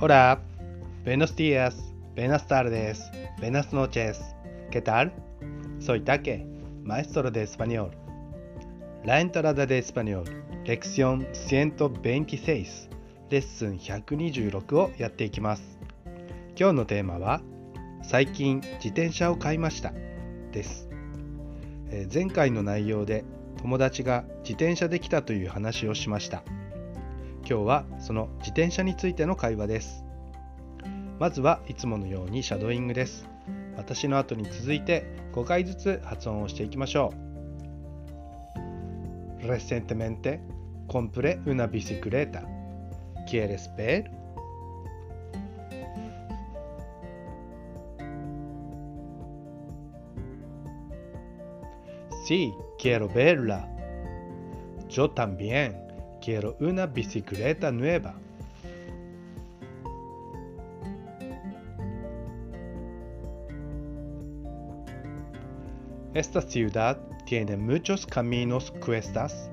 Hola, buenos días, buenas tardes, buenas noches. ¿Qué tal? Soy Take, maestro de español. La entrada de español, lección 126, レッスン126をやっていきます。今日のテーマは、最近自転車を買いましたです。前回の内容で友達が自転車で来たという話をしました。今日はその自転車についての会話です。まずはいつものようにシャドーイングです。私の後に続いて5回ずつ発音をしていきましょう。Recientemente compré una bicicleta. ¿Quieres ver? Sí, quiero verla. Yo también. Quiero una bicicleta nueva. Esta ciudad tiene muchos caminos cuestas,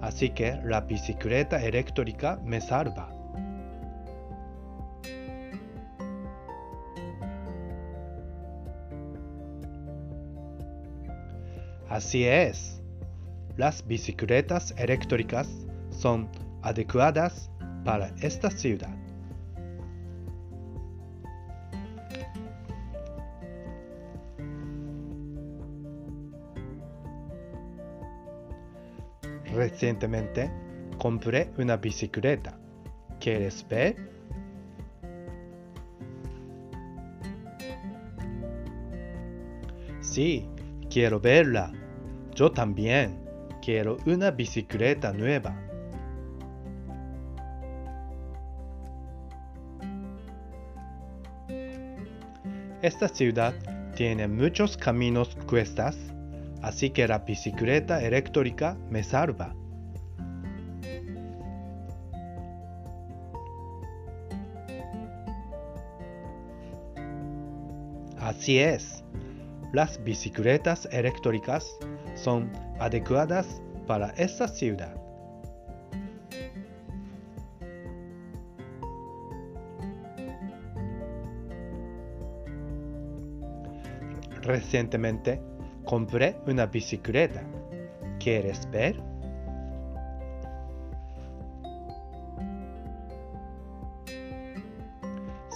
así que la bicicleta eléctrica me salva. Así es. Las bicicletas eléctricas son adecuadas para esta ciudad. Recientemente compré una bicicleta. ¿Quieres ver? Sí, quiero verla. Yo también quiero una bicicleta nueva. Esta ciudad tiene muchos caminos cuestas, así que la bicicleta eléctrica me salva. Así es, las bicicletas eléctricas son adecuadas para esta ciudad. Recientemente compré una bicicleta. ¿Quieres ver?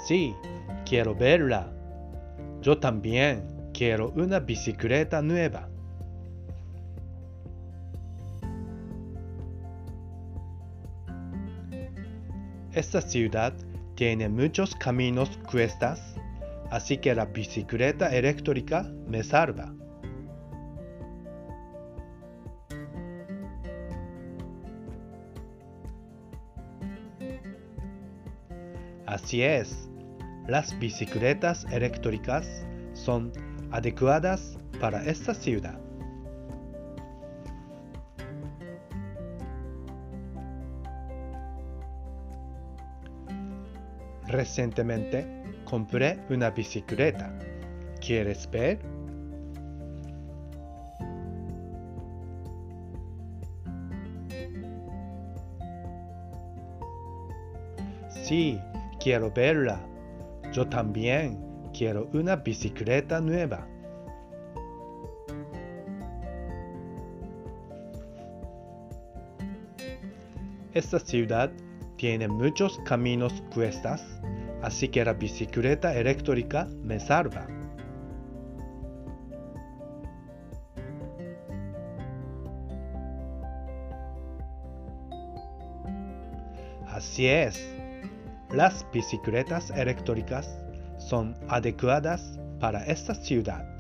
Sí, quiero verla. Yo también quiero una bicicleta nueva. Esta ciudad tiene muchos caminos cuestas así que la bicicleta eléctrica me salva. Así es, las bicicletas eléctricas son adecuadas para esta ciudad. Recientemente compré una bicicleta. ¿Quieres ver? Sí, quiero verla. Yo también quiero una bicicleta nueva. Esta ciudad tiene muchos caminos cuestas así que la bicicleta eléctrica me salva. Así es, las bicicletas eléctricas son adecuadas para esta ciudad.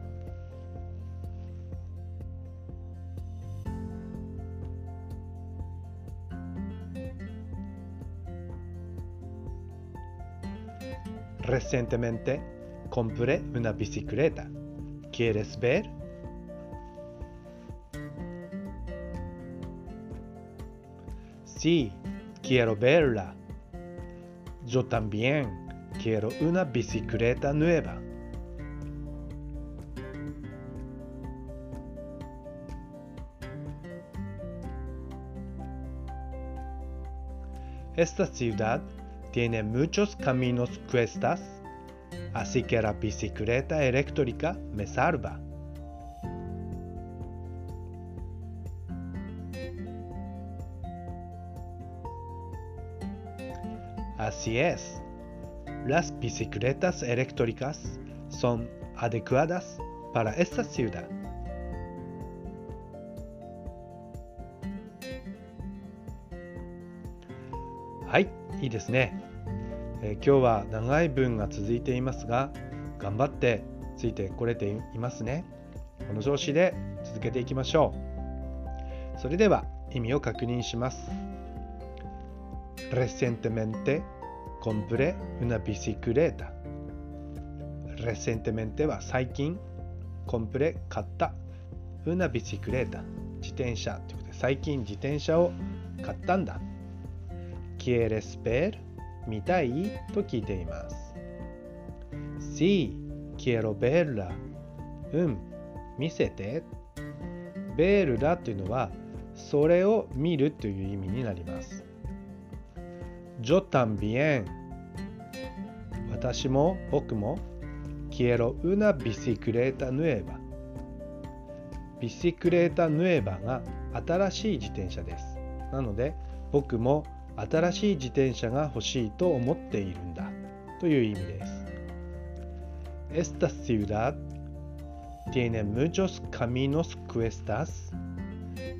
Recientemente compré una bicicleta. ¿Quieres ver? Sí, quiero verla. Yo también quiero una bicicleta nueva. Esta ciudad tiene muchos caminos cuestas, así que la bicicleta eléctrica me salva. Así es. Las bicicletas eléctricas son adecuadas para esta ciudad. はいいですね、えー、今日は長い文が続いていますが頑張ってついてこれていますね。この調子で続けていきましょう。それでは意味を確認します。Recientemente compré una bicicleta. Recientemente は最近 compré 買った。Una bicicleta 自転車。ということで最近自転車を買ったんだ。¿Quieres ver? 見たい？と聞いています。Sí, quiero verla. うん、見せて。verla というのは、それを見るという意味になります。Yo también 私も僕も quiero una bicicleta nueva ビシクレータヌエバが新しい自転車です。なので僕も新しい自転車が欲しいと思っているんだという意味です。Esta ciudad tiene muchos caminos cuestas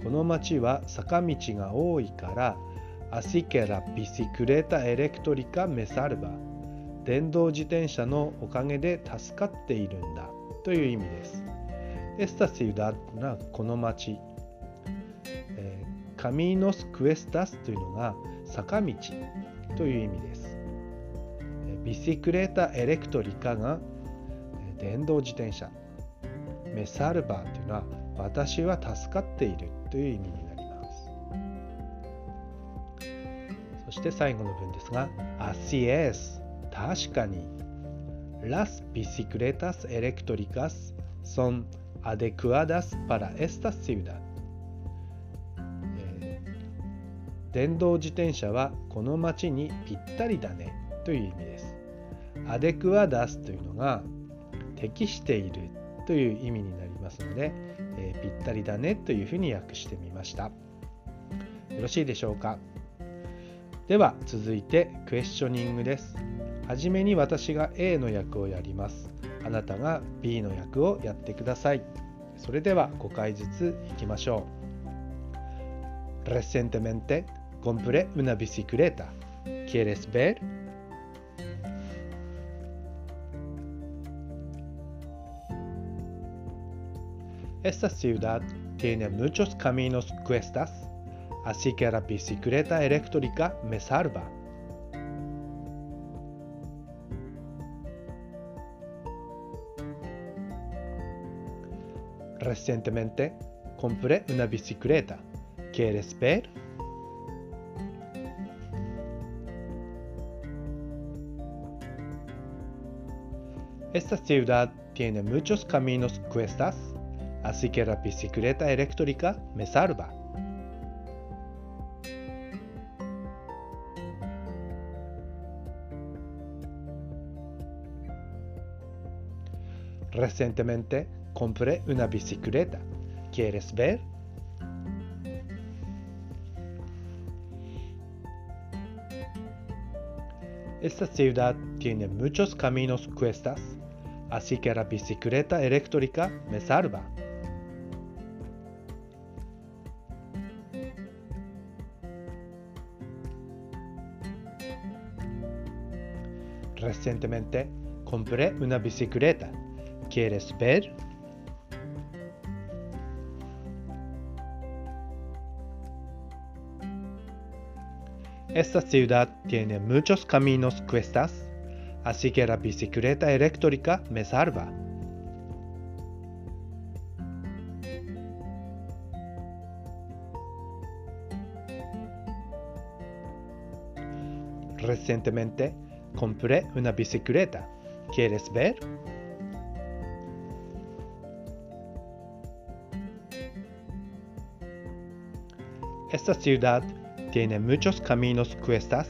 この町は坂道が多いからアシケラビシクレタエレクトリカメサルバ電動自転車のおかげで助かっているんだという意味です。Esta ciudad なこの町、えー、カミノスクエスタスというのが坂道という意味です。ビシクレータエレクトリカが電動自転車。メサルバーというのは私は助かっているという意味になります。そして最後の文ですが、Así es 確かに Las bicicletas eléctricas son adecuadas para esta ciudad 電動自転車はこの街にぴったりだねという意味です。アデクアダスというのが適しているという意味になりますので、えー、ぴったりだねというふうに訳してみました。よろしいでしょうか？では続いてクエスチョニングです。はじめに私が A の役をやります。あなたが B の役をやってください。それでは5回ずついきましょう。Recientemente compré una bicicleta. ¿Quieres ver? Esta ciudad tiene muchos caminos cuestas, así que la bicicleta eléctrica me salva. Recientemente compré una bicicleta. ¿Quieres ver? Esta ciudad tiene muchos caminos cuestas, así que la bicicleta eléctrica me salva. Recientemente compré una bicicleta. ¿Quieres ver? Esta ciudad tiene muchos caminos cuestas, así que la bicicleta eléctrica me salva. Recientemente compré una bicicleta. ¿Quieres ver? Esta ciudad tiene muchos caminos cuestas, así que la bicicleta eléctrica me salva. Recientemente compré una bicicleta. ¿Quieres ver? Esta ciudad tiene muchos caminos cuestas,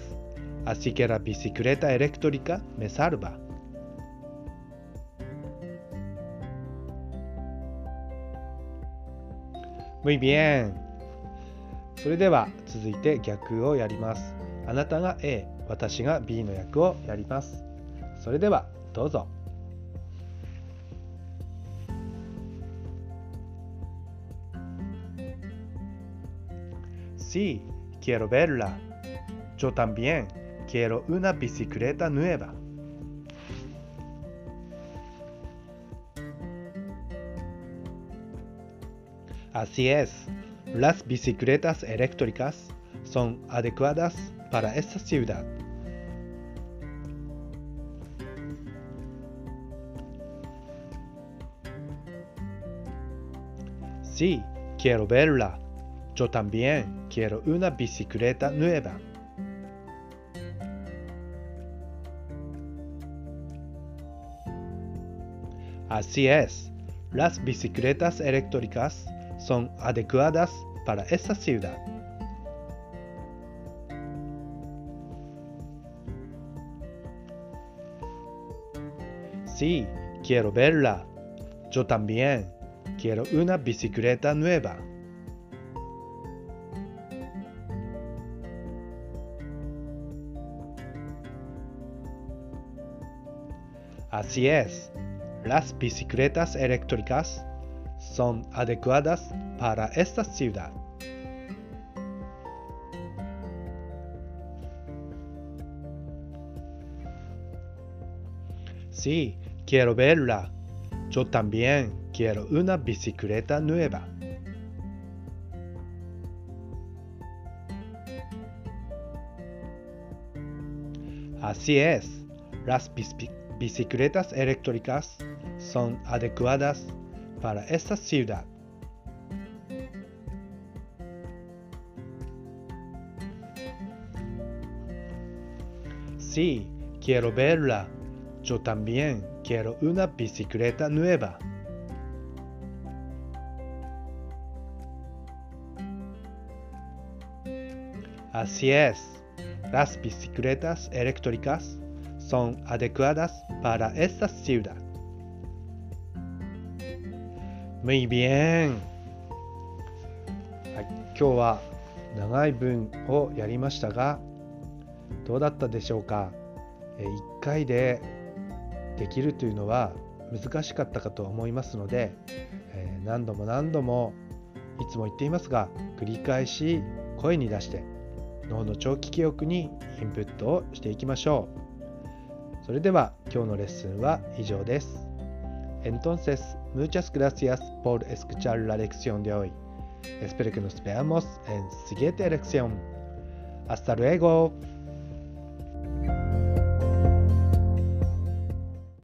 Así que la bicicleta eléctrica me salva. Muy bien. それでは続いて逆をやります。あなたが A、私が B の役をやります。それではどうぞ。Sí, quiero verla. Yo también quiero una bicicleta nueva. Así es, las bicicletas eléctricas son adecuadas para esta ciudad. Sí, quiero verla. Yo también quiero una bicicleta nueva. Así es, las bicicletas eléctricas son adecuadas para esta ciudad. Sí, quiero verla. Yo también quiero una bicicleta nueva. Así es, las bicicletas eléctricas son adecuadas para esta ciudad. Sí, quiero verla. Yo también quiero una bicicleta nueva. Así es, las bicicletas eléctricas son adecuadas para esta ciudad. Sí, quiero verla. Yo también quiero una bicicleta nueva. Así es, las bicicletas eléctricas son adecuadas para esta ciudad. Muy bien、はい、今日は長い文をやりましたがどうだったでしょうか？1回でできるというのは難しかったかと思いますので何度も何度もいつも言っていますが繰り返し声に出して脳の長期記憶にインプットをしていきましょう。それでは今日のレッスンは以上です。Entonces, muchas gracias por escuchar la lección de hoy. Espero que nos veamos en siguiente lección. Hasta luego.